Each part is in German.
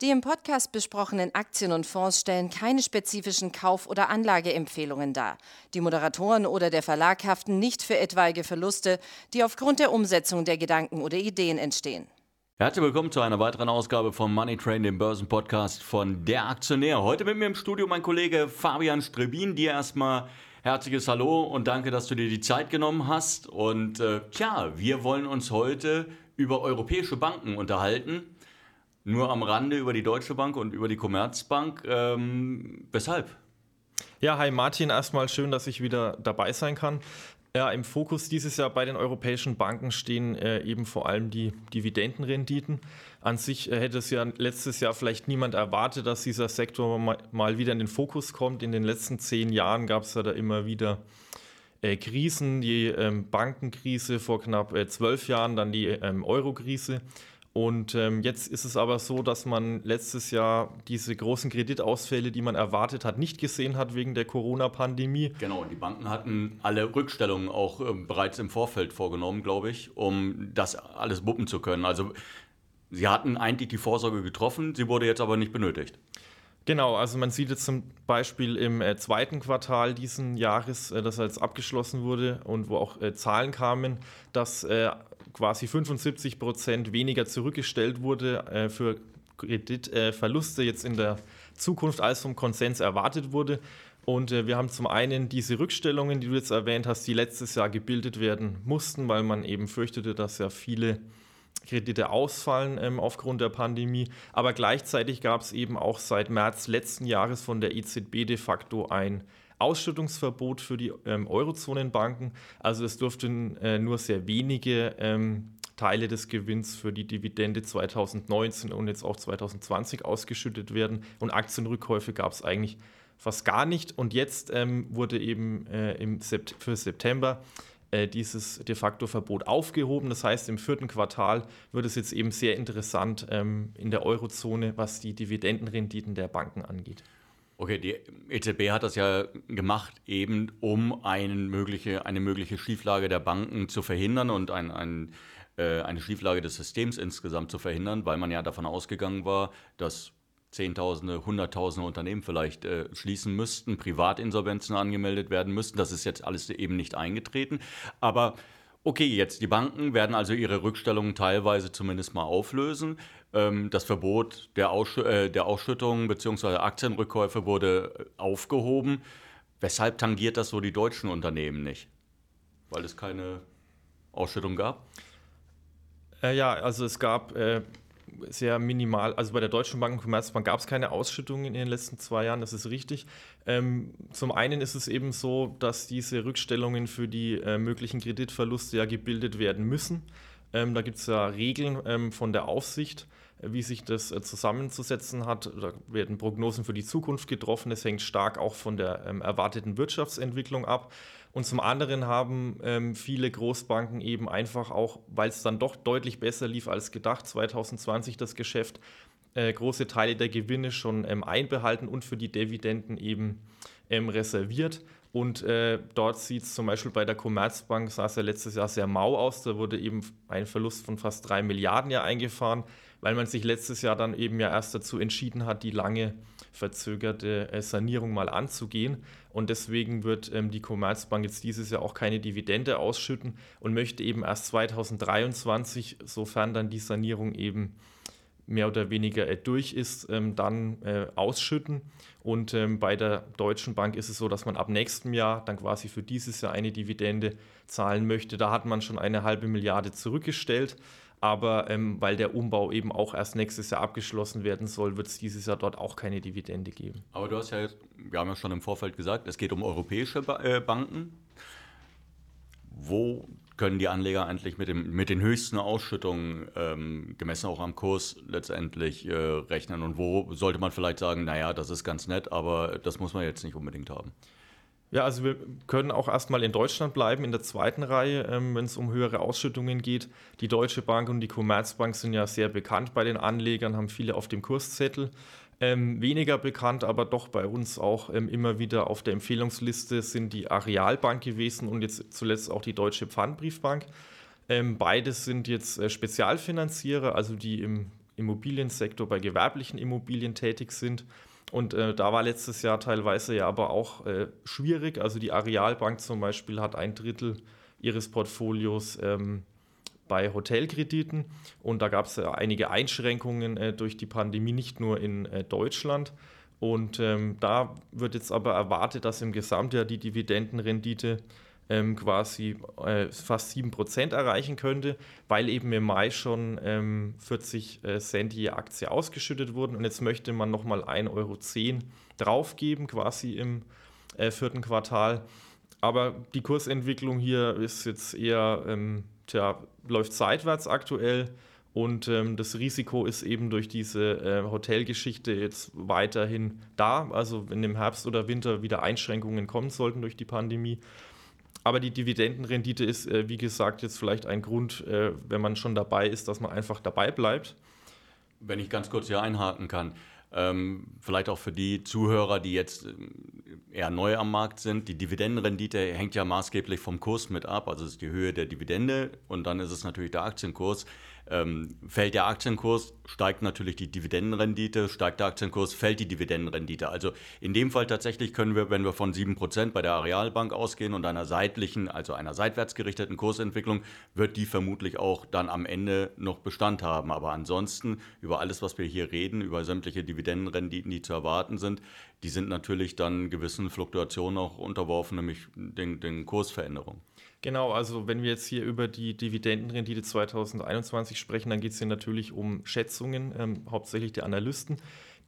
Die im Podcast besprochenen Aktien und Fonds stellen keine spezifischen Kauf- oder Anlageempfehlungen dar. Die Moderatoren oder der Verlag haften nicht für etwaige Verluste, die aufgrund der Umsetzung der Gedanken oder Ideen entstehen. Herzlich willkommen zu einer weiteren Ausgabe von Money Train, dem Börsenpodcast von Der Aktionär. Heute mit mir im Studio mein Kollege Fabian Strebin. Dir erstmal herzliches Hallo und danke, dass du dir die Zeit genommen hast. Und äh, tja, wir wollen uns heute über europäische Banken unterhalten. Nur am Rande über die Deutsche Bank und über die Commerzbank. Ähm, weshalb? Ja, hi Martin, erstmal schön, dass ich wieder dabei sein kann. Ja, im Fokus dieses Jahr bei den europäischen Banken stehen äh, eben vor allem die Dividendenrenditen. An sich äh, hätte es ja letztes Jahr vielleicht niemand erwartet, dass dieser Sektor mal, mal wieder in den Fokus kommt. In den letzten zehn Jahren gab es ja da immer wieder äh, Krisen, die ähm, Bankenkrise vor knapp äh, zwölf Jahren, dann die ähm, Euro-Krise. Und ähm, jetzt ist es aber so, dass man letztes Jahr diese großen Kreditausfälle, die man erwartet hat, nicht gesehen hat wegen der Corona-Pandemie. Genau, und die Banken hatten alle Rückstellungen auch äh, bereits im Vorfeld vorgenommen, glaube ich, um das alles wuppen zu können. Also sie hatten eigentlich die Vorsorge getroffen, sie wurde jetzt aber nicht benötigt. Genau, also man sieht jetzt zum Beispiel im äh, zweiten Quartal diesen Jahres, äh, das jetzt abgeschlossen wurde und wo auch äh, Zahlen kamen, dass äh, quasi 75 Prozent weniger zurückgestellt wurde äh, für Kreditverluste jetzt in der Zukunft, als vom Konsens erwartet wurde. Und äh, wir haben zum einen diese Rückstellungen, die du jetzt erwähnt hast, die letztes Jahr gebildet werden mussten, weil man eben fürchtete, dass ja viele Kredite ausfallen ähm, aufgrund der Pandemie. Aber gleichzeitig gab es eben auch seit März letzten Jahres von der EZB de facto ein Ausschüttungsverbot für die ähm, Eurozonenbanken. Also es durften äh, nur sehr wenige ähm, Teile des Gewinns für die Dividende 2019 und jetzt auch 2020 ausgeschüttet werden. Und Aktienrückkäufe gab es eigentlich fast gar nicht. Und jetzt ähm, wurde eben äh, im Sept für September äh, dieses de facto Verbot aufgehoben. Das heißt, im vierten Quartal wird es jetzt eben sehr interessant ähm, in der Eurozone, was die Dividendenrenditen der Banken angeht. Okay, die EZB hat das ja gemacht, eben um eine mögliche, eine mögliche Schieflage der Banken zu verhindern und ein, ein, äh, eine Schieflage des Systems insgesamt zu verhindern, weil man ja davon ausgegangen war, dass Zehntausende, Hunderttausende Unternehmen vielleicht äh, schließen müssten, Privatinsolvenzen angemeldet werden müssten. Das ist jetzt alles eben nicht eingetreten. Aber okay, jetzt die Banken werden also ihre Rückstellungen teilweise zumindest mal auflösen. Ähm, das Verbot der, Aussch äh, der Ausschüttung bzw. Aktienrückkäufe wurde äh, aufgehoben. Weshalb tangiert das so die deutschen Unternehmen nicht? Weil es keine Ausschüttung gab? Äh, ja, also es gab äh, sehr minimal, also bei der Deutschen Bank und Commerzbank gab es keine Ausschüttungen in den letzten zwei Jahren, das ist richtig. Ähm, zum einen ist es eben so, dass diese Rückstellungen für die äh, möglichen Kreditverluste ja gebildet werden müssen. Ähm, da gibt es ja Regeln ähm, von der Aufsicht, wie sich das äh, zusammenzusetzen hat. Da werden Prognosen für die Zukunft getroffen. Es hängt stark auch von der ähm, erwarteten Wirtschaftsentwicklung ab. Und zum anderen haben ähm, viele Großbanken eben einfach auch, weil es dann doch deutlich besser lief als gedacht, 2020 das Geschäft, äh, große Teile der Gewinne schon ähm, einbehalten und für die Dividenden eben ähm, reserviert. Und äh, dort sieht es zum Beispiel bei der Commerzbank, sah es ja letztes Jahr sehr mau aus. Da wurde eben ein Verlust von fast drei Milliarden ja eingefahren, weil man sich letztes Jahr dann eben ja erst dazu entschieden hat, die lange verzögerte äh, Sanierung mal anzugehen. Und deswegen wird ähm, die Commerzbank jetzt dieses Jahr auch keine Dividende ausschütten und möchte eben erst 2023, sofern dann die Sanierung eben mehr oder weniger äh, durch ist, ähm, dann äh, ausschütten. Und ähm, bei der Deutschen Bank ist es so, dass man ab nächstem Jahr dann quasi für dieses Jahr eine Dividende zahlen möchte. Da hat man schon eine halbe Milliarde zurückgestellt. Aber ähm, weil der Umbau eben auch erst nächstes Jahr abgeschlossen werden soll, wird es dieses Jahr dort auch keine Dividende geben. Aber du hast ja, wir haben ja schon im Vorfeld gesagt, es geht um europäische ba äh, Banken. Wo können die Anleger eigentlich mit, dem, mit den höchsten Ausschüttungen ähm, gemessen auch am Kurs letztendlich äh, rechnen? Und wo sollte man vielleicht sagen, naja, das ist ganz nett, aber das muss man jetzt nicht unbedingt haben? Ja, also wir können auch erstmal in Deutschland bleiben, in der zweiten Reihe, ähm, wenn es um höhere Ausschüttungen geht. Die Deutsche Bank und die Commerzbank sind ja sehr bekannt bei den Anlegern, haben viele auf dem Kurszettel. Ähm, weniger bekannt, aber doch bei uns auch ähm, immer wieder auf der Empfehlungsliste sind die Arealbank gewesen und jetzt zuletzt auch die Deutsche Pfandbriefbank. Ähm, beides sind jetzt äh, Spezialfinanzierer, also die im Immobiliensektor, bei gewerblichen Immobilien tätig sind. Und äh, da war letztes Jahr teilweise ja aber auch äh, schwierig. Also die Arealbank zum Beispiel hat ein Drittel ihres Portfolios ähm, bei Hotelkrediten. Und da gab es ja einige Einschränkungen äh, durch die Pandemie, nicht nur in äh, Deutschland. Und ähm, da wird jetzt aber erwartet, dass im Gesamtjahr die Dividendenrendite ähm, quasi äh, fast 7% erreichen könnte, weil eben im Mai schon ähm, 40 äh, Cent je Aktie ausgeschüttet wurden. Und jetzt möchte man nochmal 1,10 Euro draufgeben, quasi im äh, vierten Quartal. Aber die Kursentwicklung hier ist jetzt eher, ähm, tja, läuft seitwärts aktuell. Und ähm, das Risiko ist eben durch diese äh, Hotelgeschichte jetzt weiterhin da. Also wenn im Herbst oder Winter wieder Einschränkungen kommen sollten durch die Pandemie. Aber die Dividendenrendite ist, äh, wie gesagt, jetzt vielleicht ein Grund, äh, wenn man schon dabei ist, dass man einfach dabei bleibt. Wenn ich ganz kurz hier einhaken kann. Ähm, vielleicht auch für die Zuhörer, die jetzt äh, eher neu am Markt sind. Die Dividendenrendite hängt ja maßgeblich vom Kurs mit ab. Also es ist die Höhe der Dividende und dann ist es natürlich der Aktienkurs. Ähm, fällt der Aktienkurs, steigt natürlich die Dividendenrendite, steigt der Aktienkurs, fällt die Dividendenrendite. Also in dem Fall tatsächlich können wir, wenn wir von 7% bei der Arealbank ausgehen und einer seitlichen, also einer seitwärts gerichteten Kursentwicklung, wird die vermutlich auch dann am Ende noch Bestand haben. Aber ansonsten, über alles, was wir hier reden, über sämtliche Dividendenrenditen, die zu erwarten sind, die sind natürlich dann gewissen Fluktuationen auch unterworfen, nämlich den, den Kursveränderungen. Genau, also wenn wir jetzt hier über die Dividendenrendite 2021 sprechen, dann geht es hier natürlich um Schätzungen, ähm, hauptsächlich der Analysten,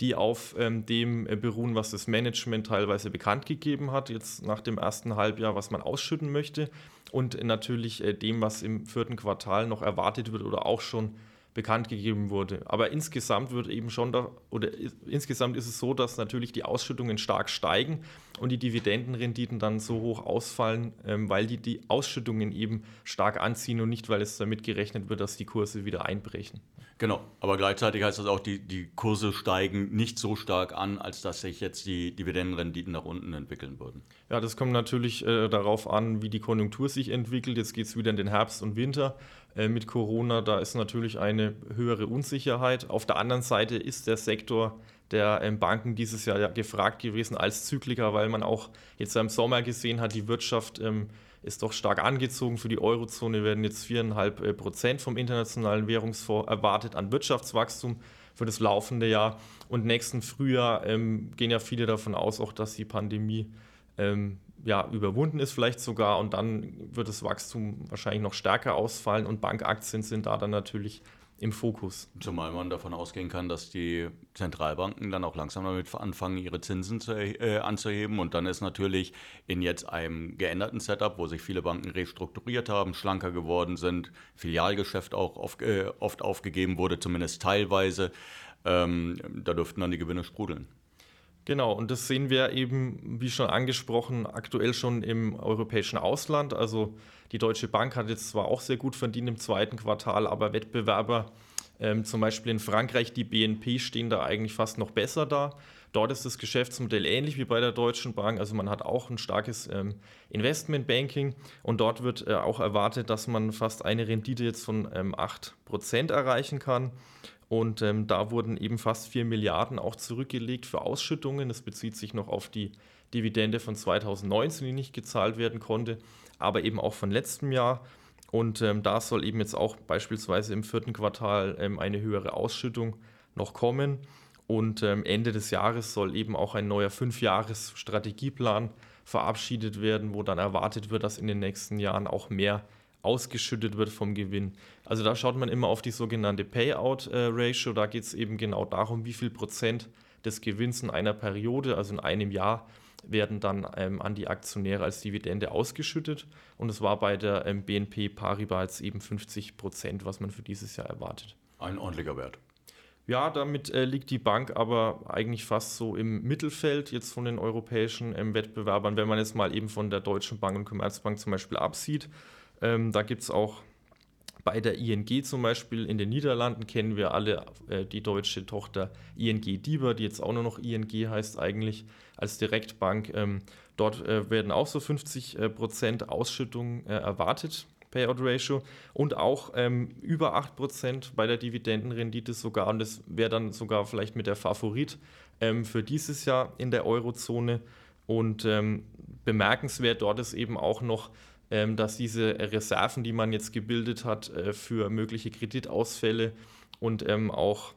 die auf ähm, dem äh, beruhen, was das Management teilweise bekannt gegeben hat, jetzt nach dem ersten Halbjahr, was man ausschütten möchte. Und natürlich äh, dem, was im vierten Quartal noch erwartet wird oder auch schon bekannt gegeben wurde. Aber insgesamt wird eben schon da, oder insgesamt ist es so, dass natürlich die Ausschüttungen stark steigen und die Dividendenrenditen dann so hoch ausfallen, ähm, weil die, die Ausschüttungen eben stark anziehen und nicht, weil es damit gerechnet wird, dass die Kurse wieder einbrechen. Genau, aber gleichzeitig heißt das auch, die, die Kurse steigen nicht so stark an, als dass sich jetzt die Dividendenrenditen nach unten entwickeln würden. Ja, das kommt natürlich äh, darauf an, wie die Konjunktur sich entwickelt. Jetzt geht es wieder in den Herbst und Winter äh, mit Corona. Da ist natürlich eine höhere Unsicherheit. Auf der anderen Seite ist der Sektor der ähm, Banken dieses Jahr ja gefragt gewesen als Zykliker, weil man auch jetzt im Sommer gesehen hat, die Wirtschaft ähm, ist doch stark angezogen. Für die Eurozone werden jetzt 4,5 äh, Prozent vom Internationalen Währungsfonds erwartet an Wirtschaftswachstum für das laufende Jahr. Und nächsten Frühjahr ähm, gehen ja viele davon aus, auch dass die Pandemie ja, überwunden ist vielleicht sogar und dann wird das Wachstum wahrscheinlich noch stärker ausfallen und Bankaktien sind da dann natürlich im Fokus. Zumal man davon ausgehen kann, dass die Zentralbanken dann auch langsam damit anfangen, ihre Zinsen zu, äh, anzuheben. Und dann ist natürlich in jetzt einem geänderten Setup, wo sich viele Banken restrukturiert haben, schlanker geworden sind, Filialgeschäft auch auf, äh, oft aufgegeben wurde, zumindest teilweise, ähm, da dürften dann die Gewinne sprudeln. Genau, und das sehen wir eben, wie schon angesprochen, aktuell schon im europäischen Ausland. Also die Deutsche Bank hat jetzt zwar auch sehr gut verdient im zweiten Quartal, aber Wettbewerber, ähm, zum Beispiel in Frankreich, die BNP, stehen da eigentlich fast noch besser da. Dort ist das Geschäftsmodell ähnlich wie bei der Deutschen Bank. Also man hat auch ein starkes ähm, Investmentbanking und dort wird äh, auch erwartet, dass man fast eine Rendite jetzt von ähm, 8% erreichen kann. Und ähm, da wurden eben fast 4 Milliarden auch zurückgelegt für Ausschüttungen. Das bezieht sich noch auf die Dividende von 2019, die nicht gezahlt werden konnte aber eben auch von letztem Jahr. Und ähm, da soll eben jetzt auch beispielsweise im vierten Quartal ähm, eine höhere Ausschüttung noch kommen. Und ähm, Ende des Jahres soll eben auch ein neuer Fünfjahres-Strategieplan verabschiedet werden, wo dann erwartet wird, dass in den nächsten Jahren auch mehr ausgeschüttet wird vom Gewinn. Also da schaut man immer auf die sogenannte Payout-Ratio. Äh, da geht es eben genau darum, wie viel Prozent des Gewinns in einer Periode, also in einem Jahr, werden dann ähm, an die Aktionäre als Dividende ausgeschüttet. Und es war bei der ähm, BNP Paribas eben 50 Prozent, was man für dieses Jahr erwartet. Ein ordentlicher Wert. Ja, damit äh, liegt die Bank aber eigentlich fast so im Mittelfeld jetzt von den europäischen ähm, Wettbewerbern, wenn man jetzt mal eben von der Deutschen Bank und Commerzbank zum Beispiel absieht. Ähm, da gibt es auch bei der ING zum Beispiel in den Niederlanden kennen wir alle äh, die deutsche Tochter ING DIBA, die jetzt auch nur noch ING heißt eigentlich als Direktbank. Ähm, dort äh, werden auch so 50 äh, Prozent Ausschüttung äh, erwartet Payout Ratio und auch ähm, über 8% bei der Dividendenrendite sogar. Und das wäre dann sogar vielleicht mit der Favorit ähm, für dieses Jahr in der Eurozone. Und ähm, bemerkenswert dort ist eben auch noch, ähm, dass diese Reserven, die man jetzt gebildet hat äh, für mögliche Kreditausfälle und ähm, auch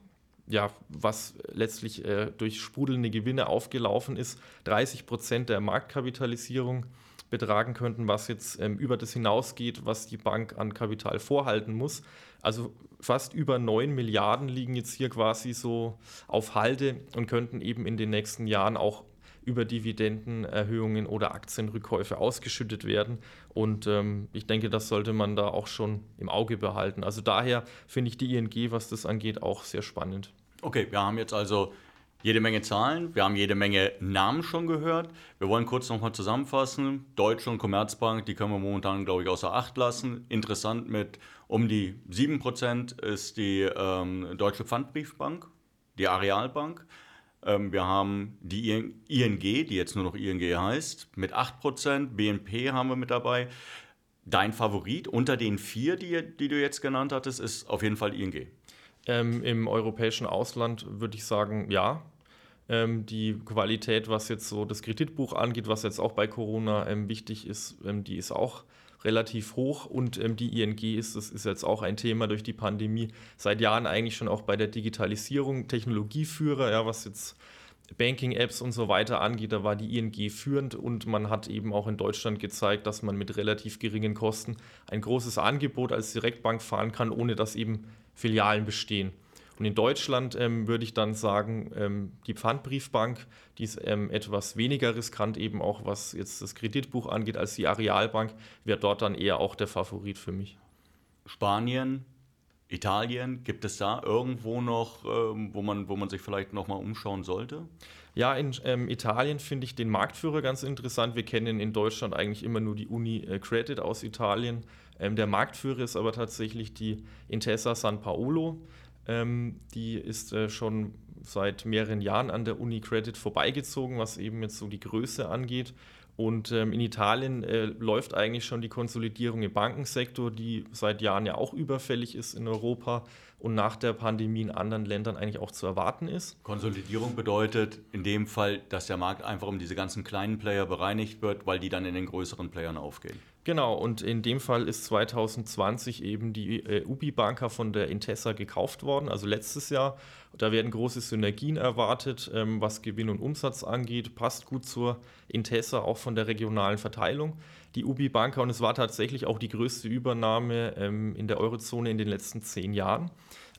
ja, was letztlich äh, durch sprudelnde Gewinne aufgelaufen ist, 30 Prozent der Marktkapitalisierung betragen könnten, was jetzt ähm, über das hinausgeht, was die Bank an Kapital vorhalten muss. Also fast über 9 Milliarden liegen jetzt hier quasi so auf Halde und könnten eben in den nächsten Jahren auch über Dividendenerhöhungen oder Aktienrückkäufe ausgeschüttet werden. Und ähm, ich denke, das sollte man da auch schon im Auge behalten. Also daher finde ich die ING, was das angeht, auch sehr spannend. Okay, wir haben jetzt also jede Menge Zahlen, wir haben jede Menge Namen schon gehört. Wir wollen kurz nochmal zusammenfassen. Deutsche und Commerzbank, die können wir momentan, glaube ich, außer Acht lassen. Interessant mit um die 7% ist die ähm, Deutsche Pfandbriefbank, die Arealbank. Ähm, wir haben die ING, die jetzt nur noch ING heißt, mit 8%. BNP haben wir mit dabei. Dein Favorit unter den vier, die, die du jetzt genannt hattest, ist auf jeden Fall ING. Ähm, Im europäischen Ausland würde ich sagen, ja. Ähm, die Qualität, was jetzt so das Kreditbuch angeht, was jetzt auch bei Corona ähm, wichtig ist, ähm, die ist auch relativ hoch und ähm, die ING ist, das ist jetzt auch ein Thema durch die Pandemie, seit Jahren eigentlich schon auch bei der Digitalisierung Technologieführer, ja, was jetzt Banking-Apps und so weiter angeht, da war die ING führend und man hat eben auch in Deutschland gezeigt, dass man mit relativ geringen Kosten ein großes Angebot als Direktbank fahren kann, ohne dass eben Filialen bestehen. Und in Deutschland ähm, würde ich dann sagen, ähm, die Pfandbriefbank, die ist ähm, etwas weniger riskant, eben auch was jetzt das Kreditbuch angeht, als die Arealbank, wäre dort dann eher auch der Favorit für mich. Spanien, Italien, gibt es da irgendwo noch, ähm, wo, man, wo man sich vielleicht nochmal umschauen sollte? Ja, in ähm, Italien finde ich den Marktführer ganz interessant. Wir kennen in Deutschland eigentlich immer nur die Uni äh, Credit aus Italien. Ähm, der Marktführer ist aber tatsächlich die Intesa San Paolo. Ähm, die ist äh, schon seit mehreren Jahren an der Uni Credit vorbeigezogen, was eben jetzt so die Größe angeht. Und ähm, in Italien äh, läuft eigentlich schon die Konsolidierung im Bankensektor, die seit Jahren ja auch überfällig ist in Europa und nach der Pandemie in anderen Ländern eigentlich auch zu erwarten ist. Konsolidierung bedeutet in dem Fall, dass der Markt einfach um diese ganzen kleinen Player bereinigt wird, weil die dann in den größeren Playern aufgehen. Genau, und in dem Fall ist 2020 eben die äh, Ubi Banca von der Intesa gekauft worden, also letztes Jahr. Da werden große Synergien erwartet, ähm, was Gewinn und Umsatz angeht, passt gut zur Intesa, auch von der regionalen Verteilung. Die Ubi Banca, und es war tatsächlich auch die größte Übernahme ähm, in der Eurozone in den letzten zehn Jahren.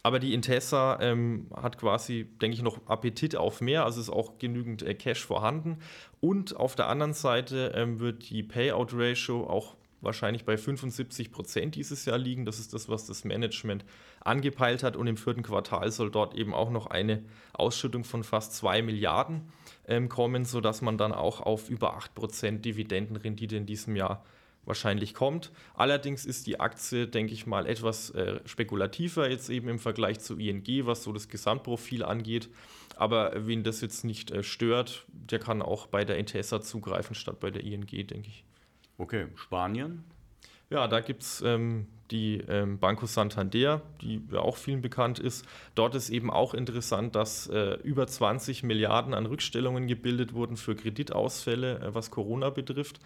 Aber die Intesa ähm, hat quasi, denke ich, noch Appetit auf mehr, also ist auch genügend äh, Cash vorhanden. Und auf der anderen Seite ähm, wird die Payout-Ratio auch wahrscheinlich bei 75 Prozent dieses Jahr liegen. Das ist das, was das Management angepeilt hat. Und im vierten Quartal soll dort eben auch noch eine Ausschüttung von fast 2 Milliarden ähm, kommen, sodass man dann auch auf über 8 Prozent Dividendenrendite in diesem Jahr wahrscheinlich kommt. Allerdings ist die Aktie, denke ich mal, etwas äh, spekulativer jetzt eben im Vergleich zu ING, was so das Gesamtprofil angeht. Aber wen das jetzt nicht äh, stört, der kann auch bei der Intesa zugreifen statt bei der ING, denke ich. Okay, Spanien? Ja, da gibt es ähm, die ähm, Banco Santander, die ja auch vielen bekannt ist. Dort ist eben auch interessant, dass äh, über 20 Milliarden an Rückstellungen gebildet wurden für Kreditausfälle, äh, was Corona betrifft.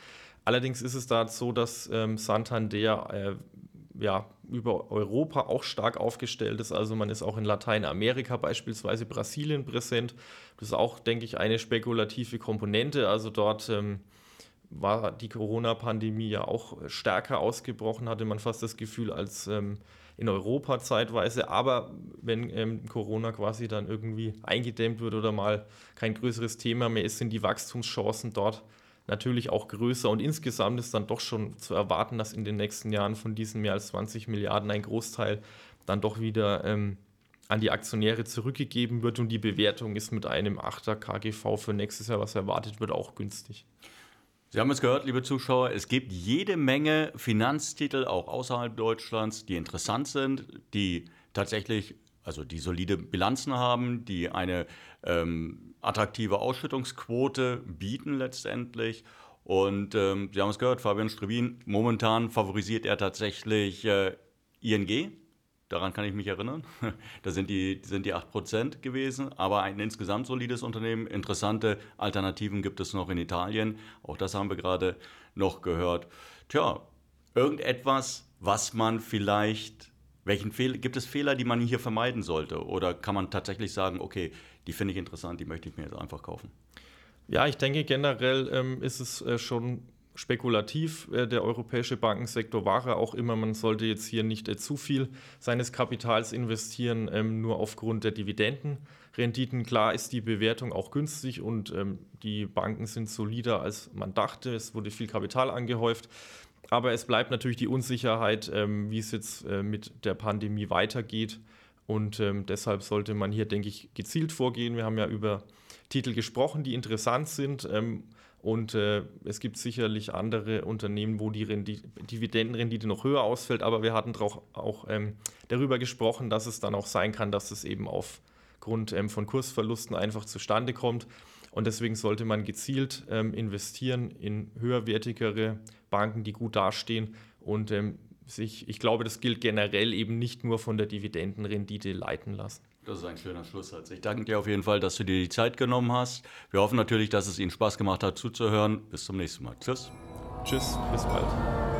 Allerdings ist es da so, dass ähm, Santander äh, ja, über Europa auch stark aufgestellt ist. Also man ist auch in Lateinamerika, beispielsweise Brasilien präsent. Das ist auch, denke ich, eine spekulative Komponente. Also dort ähm, war die Corona-Pandemie ja auch stärker ausgebrochen, hatte man fast das Gefühl, als ähm, in Europa zeitweise. Aber wenn ähm, Corona quasi dann irgendwie eingedämmt wird oder mal kein größeres Thema mehr ist, sind die Wachstumschancen dort natürlich auch größer. Und insgesamt ist dann doch schon zu erwarten, dass in den nächsten Jahren von diesen mehr als 20 Milliarden ein Großteil dann doch wieder ähm, an die Aktionäre zurückgegeben wird. Und die Bewertung ist mit einem 8er KGV für nächstes Jahr, was erwartet wird, auch günstig. Sie haben es gehört, liebe Zuschauer, es gibt jede Menge Finanztitel auch außerhalb Deutschlands, die interessant sind, die tatsächlich, also die solide Bilanzen haben, die eine ähm, attraktive Ausschüttungsquote bieten letztendlich. Und ähm, Sie haben es gehört, Fabian Strebin, momentan favorisiert er tatsächlich äh, ING. Daran kann ich mich erinnern. Da sind die, sind die 8% gewesen, aber ein insgesamt solides Unternehmen. Interessante Alternativen gibt es noch in Italien. Auch das haben wir gerade noch gehört. Tja, irgendetwas, was man vielleicht, welchen Fehl, gibt es Fehler, die man hier vermeiden sollte? Oder kann man tatsächlich sagen, okay, die finde ich interessant, die möchte ich mir jetzt einfach kaufen? Ja, ich denke generell ähm, ist es äh, schon spekulativ. Äh, der europäische Bankensektor war er auch immer. Man sollte jetzt hier nicht äh, zu viel seines Kapitals investieren, ähm, nur aufgrund der Dividendenrenditen. Klar ist die Bewertung auch günstig und ähm, die Banken sind solider, als man dachte. Es wurde viel Kapital angehäuft. Aber es bleibt natürlich die Unsicherheit, ähm, wie es jetzt äh, mit der Pandemie weitergeht. Und ähm, deshalb sollte man hier, denke ich, gezielt vorgehen. Wir haben ja über Titel gesprochen, die interessant sind. Ähm, und äh, es gibt sicherlich andere Unternehmen, wo die Rendi Dividendenrendite noch höher ausfällt. Aber wir hatten auch, auch ähm, darüber gesprochen, dass es dann auch sein kann, dass es eben aufgrund ähm, von Kursverlusten einfach zustande kommt. Und deswegen sollte man gezielt ähm, investieren in höherwertigere Banken, die gut dastehen und ähm, sich, ich glaube, das gilt generell eben nicht nur von der Dividendenrendite leiten lassen. Das ist ein schöner Schlusssatz. Ich danke dir auf jeden Fall, dass du dir die Zeit genommen hast. Wir hoffen natürlich, dass es Ihnen Spaß gemacht hat zuzuhören. Bis zum nächsten Mal. Tschüss. Tschüss, bis bald.